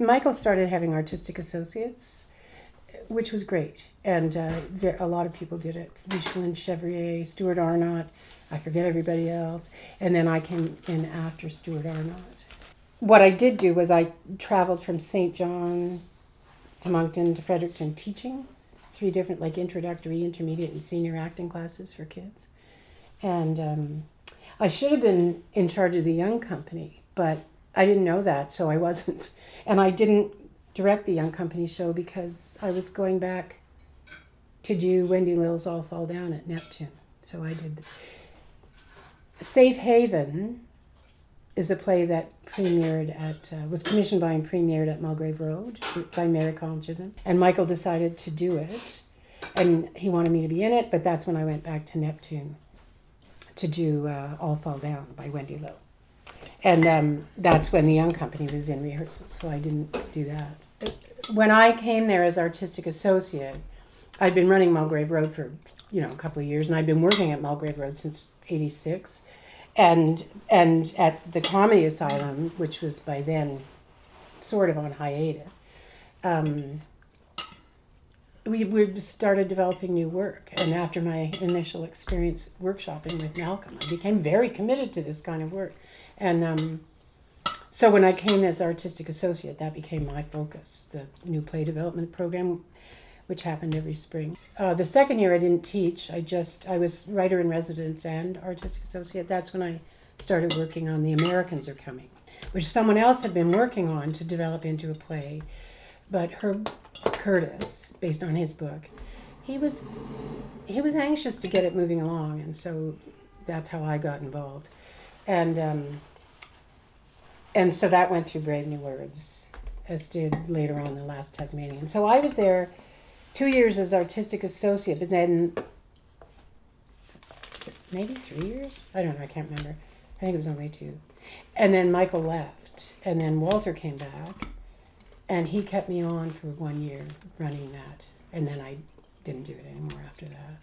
Michael started having artistic associates, which was great, and uh, a lot of people did it. Micheline Chevrier, Stuart Arnott, I forget everybody else, and then I came in after Stuart Arnott. What I did do was I traveled from St. John to Moncton to Fredericton teaching three different like introductory, intermediate, and senior acting classes for kids, and um, I should have been in charge of the young company, but I didn't know that, so I wasn't. And I didn't direct the young company show because I was going back to do Wendy Lill's All Fall Down at Neptune. So I did. Safe Haven is a play that premiered at, uh, was commissioned by and premiered at Mulgrave Road by Mary Colin Chisholm. And Michael decided to do it. And he wanted me to be in it, but that's when I went back to Neptune to do uh, All Fall Down by Wendy Lill. And um, that's when the Young Company was in rehearsal, so I didn't do that. When I came there as artistic associate, I'd been running Mulgrave Road for you know a couple of years, and I'd been working at Mulgrave Road since '86, and and at the Comedy Asylum, which was by then sort of on hiatus. Um, we, we started developing new work. And after my initial experience workshopping with Malcolm, I became very committed to this kind of work. And um, so when I came as artistic associate, that became my focus the new play development program, which happened every spring. Uh, the second year, I didn't teach. I just, I was writer in residence and artistic associate. That's when I started working on The Americans Are Coming, which someone else had been working on to develop into a play. But Herb Curtis, based on his book, he was he was anxious to get it moving along, and so that's how I got involved, and um, and so that went through Brave New Words, as did later on the Last Tasmanian. So I was there two years as artistic associate, but then maybe three years. I don't know. I can't remember. I think it was only two, and then Michael left, and then Walter came back and he kept me on for one year running that. And then i didn't do it anymore after that